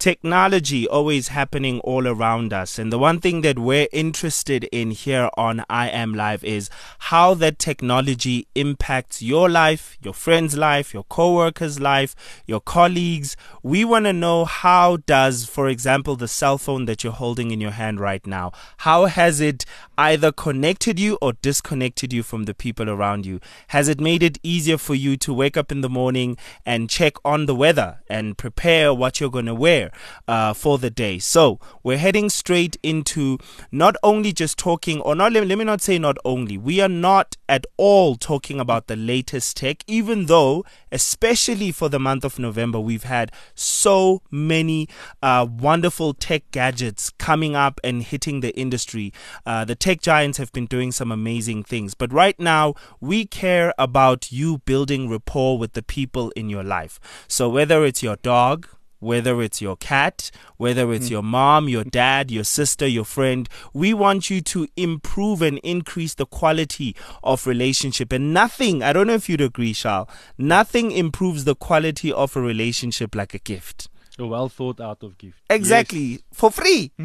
technology always happening all around us. And the one thing that we're interested in here on I Am Live is how that technology impacts your life, your friend's life, your co-worker's life, your colleagues. We want to know how does, for example, the cell phone that you're holding in your hand right now, how has it either connected you or disconnected you from the people around you? Has it made it easier for you to wake up in the morning and check on the weather and prepare what you're going to wear? Uh, for the day. So we're heading straight into not only just talking, or not, let me not say not only, we are not at all talking about the latest tech, even though, especially for the month of November, we've had so many uh, wonderful tech gadgets coming up and hitting the industry. Uh, the tech giants have been doing some amazing things. But right now, we care about you building rapport with the people in your life. So whether it's your dog, whether it's your cat, whether it's mm. your mom, your dad, your sister, your friend. We want you to improve and increase the quality of relationship. And nothing, I don't know if you'd agree, Charles, nothing improves the quality of a relationship like a gift. A well thought out of gift. Exactly. Yes. For free.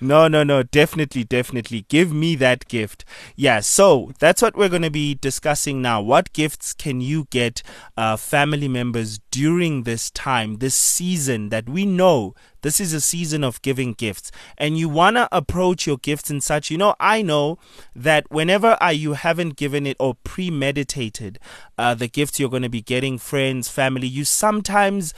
no, no, no. Definitely, definitely. Give me that gift. Yeah. So that's what we're going to be discussing now. What gifts can you get uh, family members during this time, this season that we know this is a season of giving gifts, and you want to approach your gifts in such, you know, I know that whenever uh, you haven't given it or premeditated uh, the gifts you're going to be getting, friends, family, you sometimes,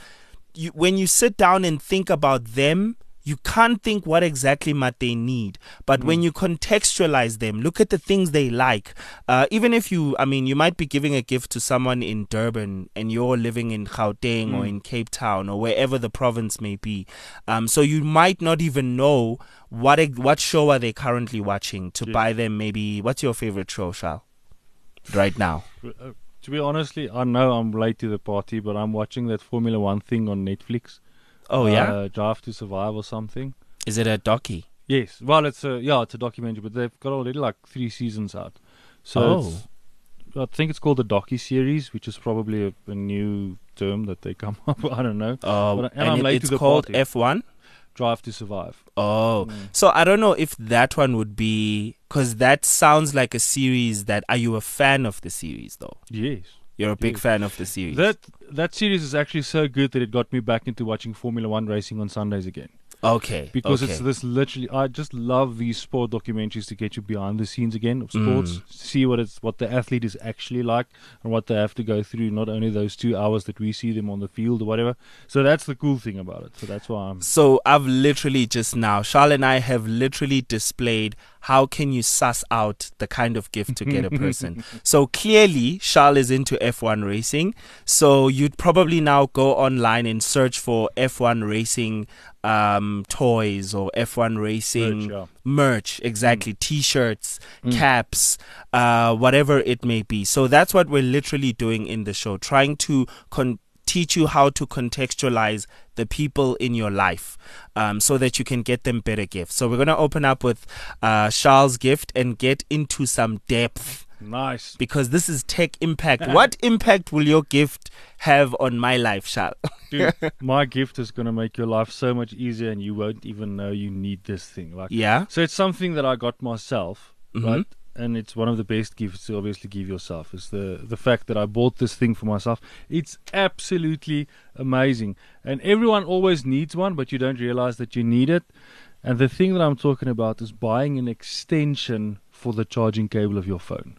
you, when you sit down and think about them, you can't think what exactly might they need but mm. when you contextualize them look at the things they like uh, even if you i mean you might be giving a gift to someone in durban and you're living in gauteng mm. or in cape town or wherever the province may be um, so you might not even know what what show are they currently watching to yes. buy them maybe what's your favorite show shal right now uh, to be honestly i know i'm late to the party but i'm watching that formula one thing on netflix Oh yeah, uh, Drive to Survive or something. Is it a docu? Yes. Well, it's a yeah, it's a documentary, but they've got already like three seasons out. So oh. I think it's called the docu series, which is probably a, a, new term that they come up. I don't know. Oh, but, and, and I'm late it's to the called F one. Drive to Survive. Oh, mm. so I don't know if that one would be because that sounds like a series. That are you a fan of the series though? Yes. You're a big yes. fan of the series. That that series is actually so good that it got me back into watching Formula One racing on Sundays again. Okay. Because okay. it's this literally, I just love these sport documentaries to get you behind the scenes again of sports, mm. see what it's what the athlete is actually like and what they have to go through. Not only those two hours that we see them on the field or whatever. So that's the cool thing about it. So that's why I'm. So I've literally just now, Charles and I have literally displayed how can you suss out the kind of gift to get a person. so clearly, Charles is into F1 racing. So you'd probably now go online and search for F1 racing um, toys or F1 racing merch, yeah. merch exactly, mm. t-shirts, mm. caps, uh, whatever it may be. So that's what we're literally doing in the show, trying to con- teach you how to contextualize the people in your life um, so that you can get them better gifts. So we're going to open up with uh, Charles' gift and get into some depth Nice. Because this is tech impact. what impact will your gift have on my life, Charles? Dude, my gift is going to make your life so much easier and you won't even know you need this thing. Like Yeah. So it's something that I got myself, mm-hmm. right? And it's one of the best gifts to obviously give yourself is the the fact that I bought this thing for myself. It's absolutely amazing. And everyone always needs one, but you don't realize that you need it. And the thing that I'm talking about is buying an extension for the charging cable of your phone.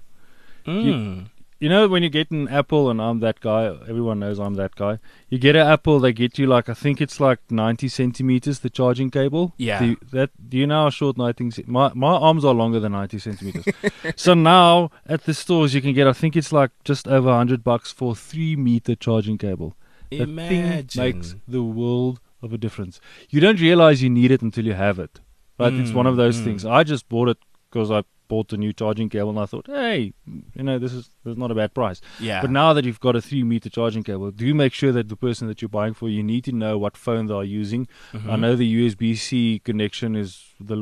Mm. You, you know when you get an apple and I'm that guy, everyone knows I'm that guy. You get an apple, they get you like I think it's like 90 centimeters the charging cable. Yeah. Do you, that do you know how short 90 my my arms are longer than 90 centimeters. so now at the stores you can get I think it's like just over 100 bucks for 3 meter charging cable. That Imagine. thing makes the world of a difference. You don't realize you need it until you have it. Right? Mm, it's one of those mm. things. I just bought it because I bought a new charging cable and I thought, hey, you know, this is this is not a bad price. Yeah. But now that you've got a three meter charging cable, do you make sure that the person that you're buying for, you need to know what phone they are using. Mm-hmm. I know the USB C connection is the,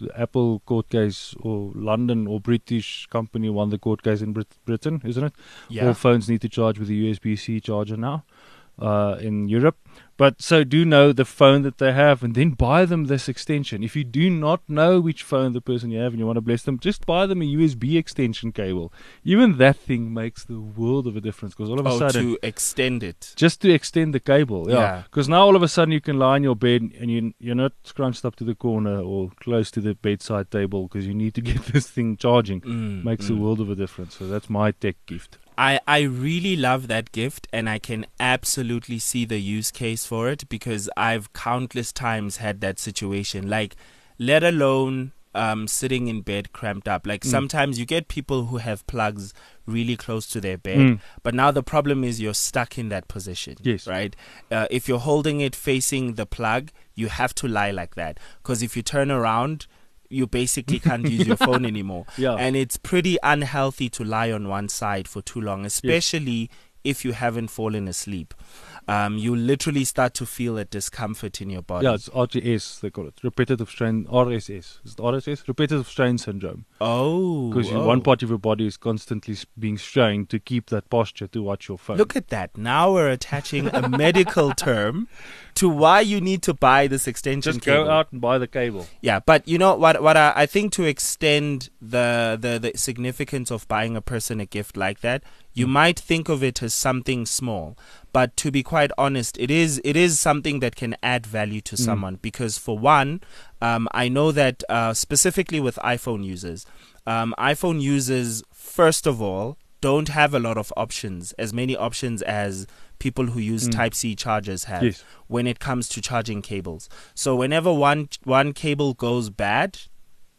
the Apple court case or London or British company won the court case in Brit- Britain, isn't it? Yeah. All phones need to charge with a USB C charger now. uh, in Europe. But so do know the phone that they have and then buy them this extension. If you do not know which phone the person you have and you want to bless them, just buy them a USB extension cable. Even that thing makes the world of a difference because all of a oh, sudden to extend it. just to extend the cable. Yeah. Yeah. Because now all of a sudden you can lie in your bed and you you're not scrunched up to the corner or close to the bedside table because you need to get this thing charging. Mm, Makes mm. a world of a difference. So that's my tech gift. I, I really love that gift and I can absolutely see the use case for it because I've countless times had that situation. Like, let alone um, sitting in bed cramped up. Like, Mm. sometimes you get people who have plugs really close to their bed, Mm. but now the problem is you're stuck in that position. Yes. Right? Uh, if you're holding it facing the plug, you have to lie like that because if you turn around, you basically can't use your phone anymore. Yeah. And it's pretty unhealthy to lie on one side for too long, especially if you haven't fallen asleep. Um, you literally start to feel a discomfort in your body. Yeah, it's RGS, they call it. Repetitive strain, RSS. Is it RSS? Repetitive strain syndrome. oh. Because oh. one part of your body is constantly being strained to keep that posture to watch your phone. Look at that. Now we're attaching a medical term to why you need to buy this extension Just cable. go out and buy the cable. Yeah, but you know what? What I, I think to extend the, the the significance of buying a person a gift like that, you might think of it as something small, but to be quite honest, it is it is something that can add value to Mm. someone because for one, um, I know that uh, specifically with iPhone users, um, iPhone users first of all don't have a lot of options, as many options as people who use Mm. Type C chargers have Yes. when it comes to charging cables. So whenever one one cable goes bad,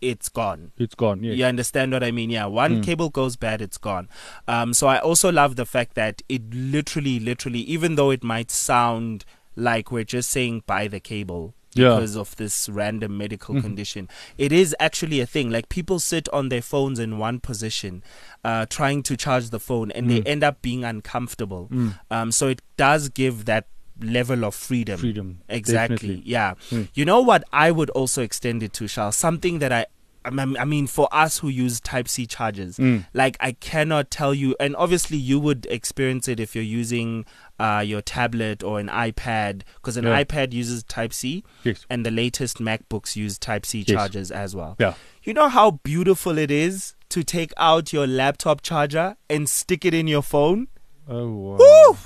it's gone. It's gone. Yes. You understand what I mean? Yeah, one Mm. cable goes bad, it's gone. Um, so I also love the fact that it literally, literally, even though it might sound like we're just saying buy the cable Yeah. because of this random medical Mhm. condition, it is actually a thing. Like people sit on their phones in one position, uh, trying to charge the phone, and they Mm. end up being uncomfortable. Mm. Um, so it does give that level of freedom. Freedom. Exactly. Definitely. Yeah. Mm. You know what I would also extend it to, Charles? Something that I, I mean- I mean, for us who use Type C chargers, Mm. like I cannot tell you, and obviously you would experience it if you're using uh, your tablet or an iPad, because an Yeah. iPad uses Type C, Yes. and the latest MacBooks use Type C Yes. chargers as well. Yeah. You know how beautiful it is to take out your laptop charger and stick it in your phone? Oh wow. Woo!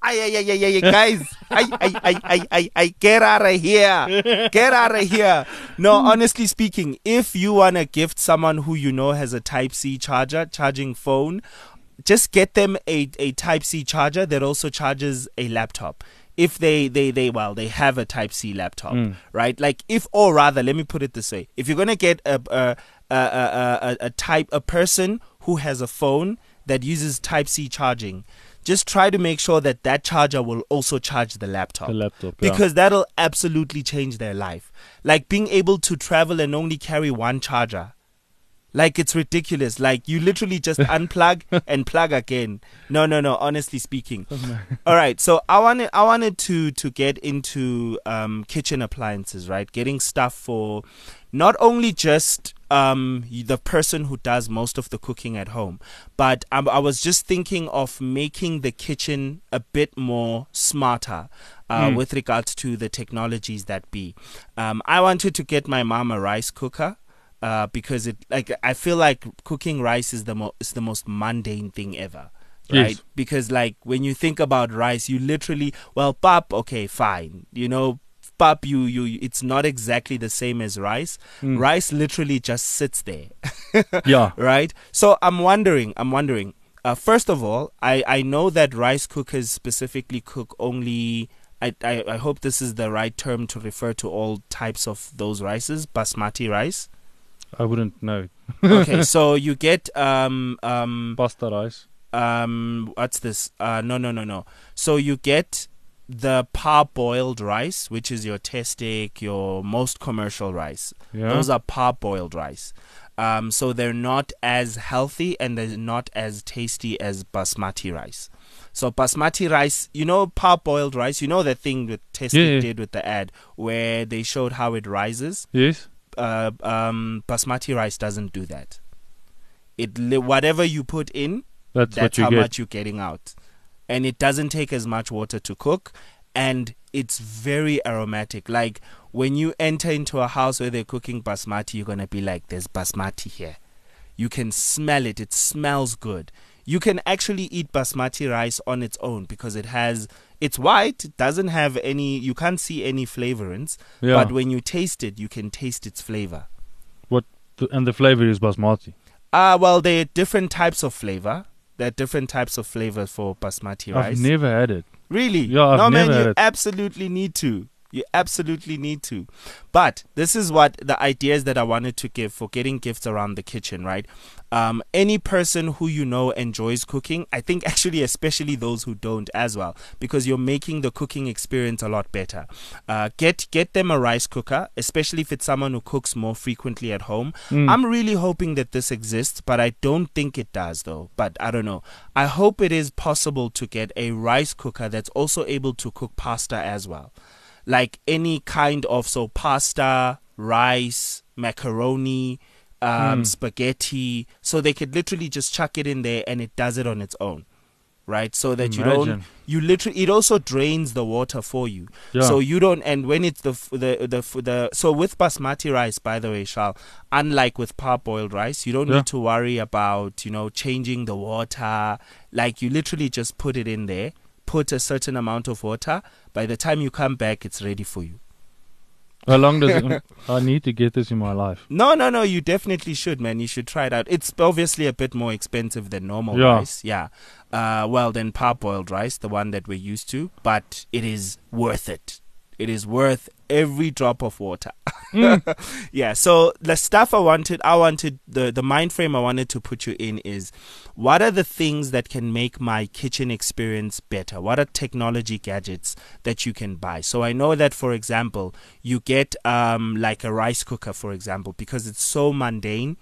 Ay, ay, ay, ay, ay, guys. ay, ay, ay, ay, ay, ay, get out of here. Get out of here. No, honestly speaking, if you want to gift someone who you know has a Type C charger, charging phone, just get them a, a Type C charger that also charges a laptop. If they, they, they, well, they have a Type C laptop, Mm. right? Like, if, or rather, let me put it this way: if you're gonna get a a a a, a, a type a person who has a phone that uses Type C charging, just try to make sure that that charger will also charge the laptop The laptop. yeah. because that'll absolutely change their life. Like being able to travel and only carry one charger. Like it's ridiculous. Like you literally just unplug and plug again. No, no, no. Honestly speaking. All right. So I wanted I wanted to to get into um, kitchen appliances, right? Getting stuff for not only just um, the person who does most of the cooking at home, but I, I was just thinking of making the kitchen a bit more smarter uh, Mm. with regards to the technologies that be. Um, I wanted to get my mom a rice cooker. Uh, because it like I feel like cooking rice is the mo- is the most mundane thing ever right? Yes. Because like when you think about rice, you literally well, pap, okay, fine, you know, pap, you you, it's not exactly the same as rice. Mm. Rice literally just sits there, Yeah. right? So I'm wondering, I'm wondering. Uh, first of all, I I know that rice cookers specifically cook only. I, I, I hope this is the right term to refer to all types of those rices, basmati rice. I wouldn't know. Okay, so you get um um Pasta rice. um what's this uh no no no no so you get the parboiled rice which is your Tastic your most commercial rice Yeah. those are parboiled rice um so they're not as healthy and they're not as tasty as basmati rice so basmati rice you know parboiled rice you know the thing that Tastic Yeah, yeah. did with the ad where they showed how it rises yes. uh, um, basmati rice doesn't do that. It li- whatever you put in, That's, that's how get. much you're getting out. And it doesn't take as much water to cook, and it's very aromatic. Like when you enter into a house where they're cooking basmati, you're gonna be like, "There's basmati here." You can smell it. It smells good. You can actually eat basmati rice on its own because it has it's white, it doesn't have any you can't see any flavorants, Yeah. but when you taste it, you can taste its flavor. what the, and the flavor is basmati. Uh well there are different types of flavor. There are different types of flavors for basmati rice. I've never had it. Really? Yeah, I've no, man, never you had it. absolutely need to. You absolutely need to. But this is what the ideas that I wanted to give for getting gifts around the kitchen, right? Um, any person who you know enjoys cooking, I think actually, especially those who don't as well, because you're making the cooking experience a lot better. Uh, get get them a rice cooker, especially if it's someone who cooks more frequently at home. Mm. I'm really hoping that this exists, but I don't think it does though. But I don't know. I hope it is possible to get a rice cooker that's also able to cook pasta as well. Like any kind of so pasta, rice, macaroni, um, Mm. spaghetti. So they could literally just chuck it in there and it does it on its own. Right? So that you don't you literally it also drains the water for you. Yeah. So you don't, and when it's the the the the so with basmati rice, by the way, Shal, unlike with parboiled rice, you don't Yeah. need to worry about you know changing the water. Like you literally just put it in there, put a certain amount of water. By the time you come back, it's ready for you. How long does it? I need to get this in my life. No, no, no. You definitely should, man. You should try it out. It's obviously a bit more expensive than normal Yeah. rice. Yeah. Uh, well, than parboiled rice, the one that we're used to, but it is worth it. It is worth every drop of water. yeah. So the stuff I wanted, I wanted the the mind frame I wanted to put you in is, what are the things that can make my kitchen experience better? What are technology gadgets that you can buy? So I know that, for example, you get um like a rice cooker, for example, because it's so mundane.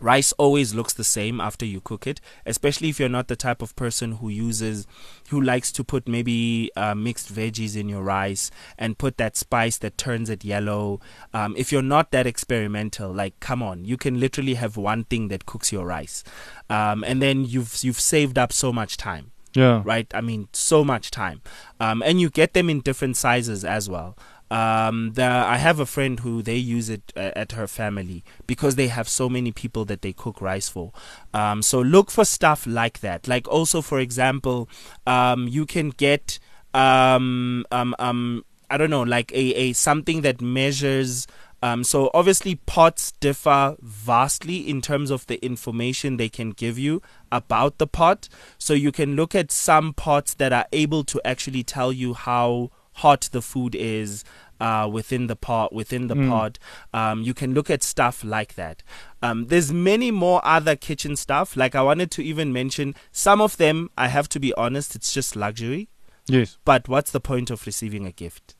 Rice always looks the same after you cook it, especially if you're not the type of person who uses, who likes to put maybe uh, mixed veggies in your rice and put that spice that turns it yellow. Um, if you're not that experimental, like come on, you can literally have one thing that cooks your rice, um, and then you've you've saved up so much time Yeah. right? I mean, so much time. Um, and you get them in different sizes as well. Um, the, I have a friend who they use it uh, at her family because they have so many people that they cook rice for. Um, so look for stuff like that. Like also, for example, um, you can get um, um, um, I don't know, like a, a something that measures. Um, so obviously pots differ vastly in terms of the information they can give you about the pot. So you can look at some pots that are able to actually tell you how hot the food is uh, within the pot. Within the Mm. pot, um, you can look at stuff like that. Um, there's many more other kitchen stuff. Like I wanted to even mention some of them. I have to be honest, it's just luxury. Yes. But what's the point of receiving a gift?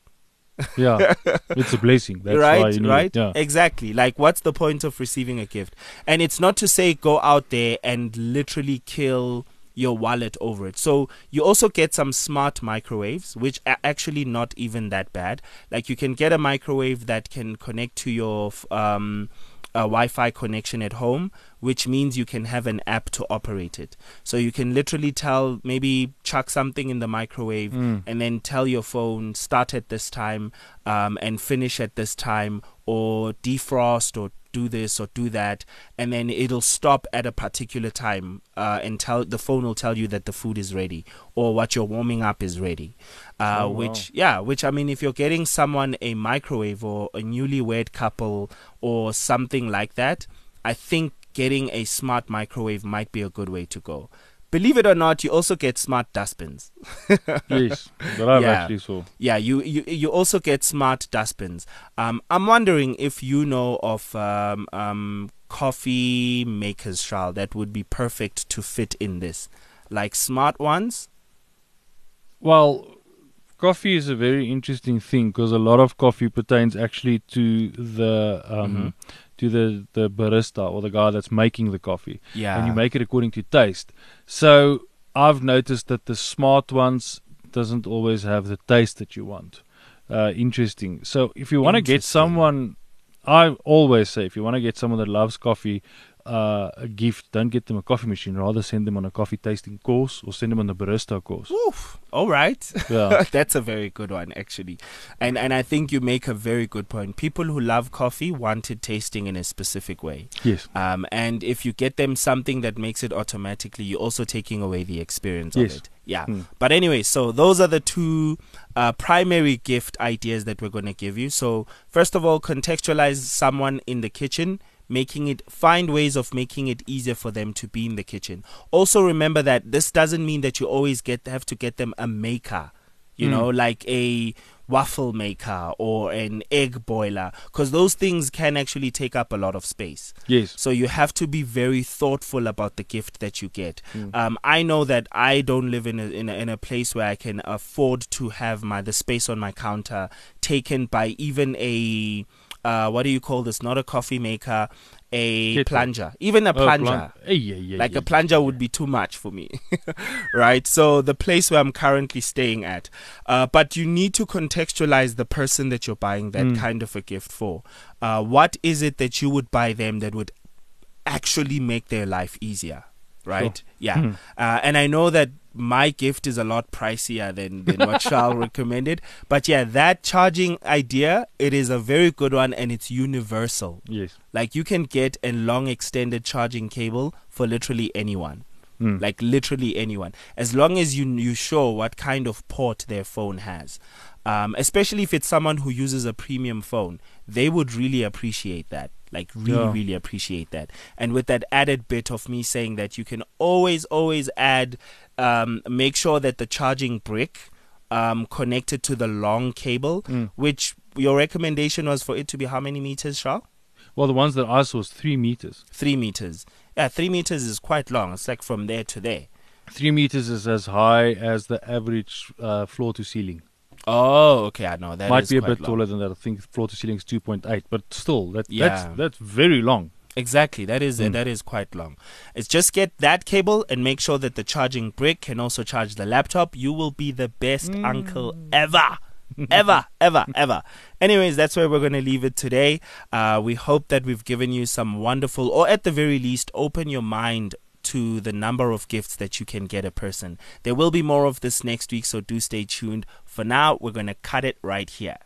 Yeah. it's a blessing. That's right, right, Yeah. exactly. Like, what's the point of receiving a gift? And it's not to say go out there and literally kill your wallet over it. So you also get some smart microwaves, which are actually not even that bad. Like you can get a microwave that can connect to your um, a Wi-Fi connection at home, which means you can have an app to operate it. So you can literally tell, maybe chuck something in the microwave, Mm. and then tell your phone start at this time um, and finish at this time, or defrost, or do this or do that, and then it'll stop at a particular time uh, and tell the phone will tell you that the food is ready or what you're warming up is ready. Uh, Oh, wow. which yeah, which I mean, if you're getting someone a microwave or a newlywed couple or something like that, I think getting a smart microwave might be a good way to go. Believe it or not, you also get smart dustbins. yes. But I've Yeah. actually saw. Yeah, you, you you also get smart dustbins. Um, I'm wondering if you know of um, um, coffee makers, Shal, that would be perfect to fit in this, like smart ones. Well, coffee is a very interesting thing because a lot of coffee pertains actually to the um, Mhm. To the the barista or the guy that's making the coffee, Yeah, and you make it according to taste. So I've noticed that the smart ones doesn't always have the taste that you want. Uh, interesting. So if you want to get someone, I always say if you want to get someone that loves coffee, uh, a gift, don't get them a coffee machine. Rather, send them on a coffee tasting course or send them on a barista course. Oof. All right. Yeah. That's a very good one, actually. And and I think you make a very good point. People who love coffee want it tasting in a specific way. Yes. Um, and if you get them something that makes it automatically, you're also taking away the experience Yes. of it. Yeah. Mm. But anyway, so those are the two uh, primary gift ideas that we're going to give you. So, first of all, contextualize someone in the kitchen, making it, find ways of making it easier for them to be in the kitchen. Also, remember that this doesn't mean that you always get have to get them a maker, you Mm. know, like a waffle maker or an egg boiler, because those things can actually take up a lot of space. Yes. So you have to be very thoughtful about the gift that you get. Mm. Um, I know that I don't live in a, in a in a place where I can afford to have my the space on my counter taken by even a uh, what do you call this? Not a coffee maker, a Kettle. plunger, even a plunger. Oh, plunger. plan- Eh, yeah, yeah, like yeah. a plunger would be too much for me, right? So the place where I'm currently staying at, uh, but you need to contextualize the person that you're buying that Mm. kind of a gift for. Uh, what is it that you would buy them that would actually make their life easier, right? Yeah, Mm. uh, and I know that my gift is a lot pricier than, than what Charles recommended, but yeah, that charging idea it is a very good one and it's universal. Yes. Like you can get a long extended charging cable for literally anyone. Mm. Like literally anyone. As long as you you show what kind of port their phone has. Um, especially if it's someone who uses a premium phone, they would really appreciate that. Like really, Yeah. really appreciate that. And with that added bit of me saying that you can always, always add, um, make sure that the charging brick um, connected to the long cable, Mm. which your recommendation was for it to be how many meters, Charles? Well, the ones that I saw was three meters. Three meters. Yeah, three meters is quite long. It's like from there to there. Three meters is as high as the average uh, floor to ceiling. Oh, okay. I know that Might is be a bit long. taller than that. I think floor to ceiling is 2.8, but still, that, Yeah. that's that's very long. Exactly. That is Mm. that is quite long. It's just get that cable and make sure that the charging brick can also charge the laptop. You will be the best uncle ever. ever, ever, ever. Anyways, that's where we're going to leave it today. Uh, we hope that we've given you some wonderful, or at the very least, open your mind to the number of gifts that you can get a person. There will be more of this next week, so do stay tuned. For now, we're going to cut it right here.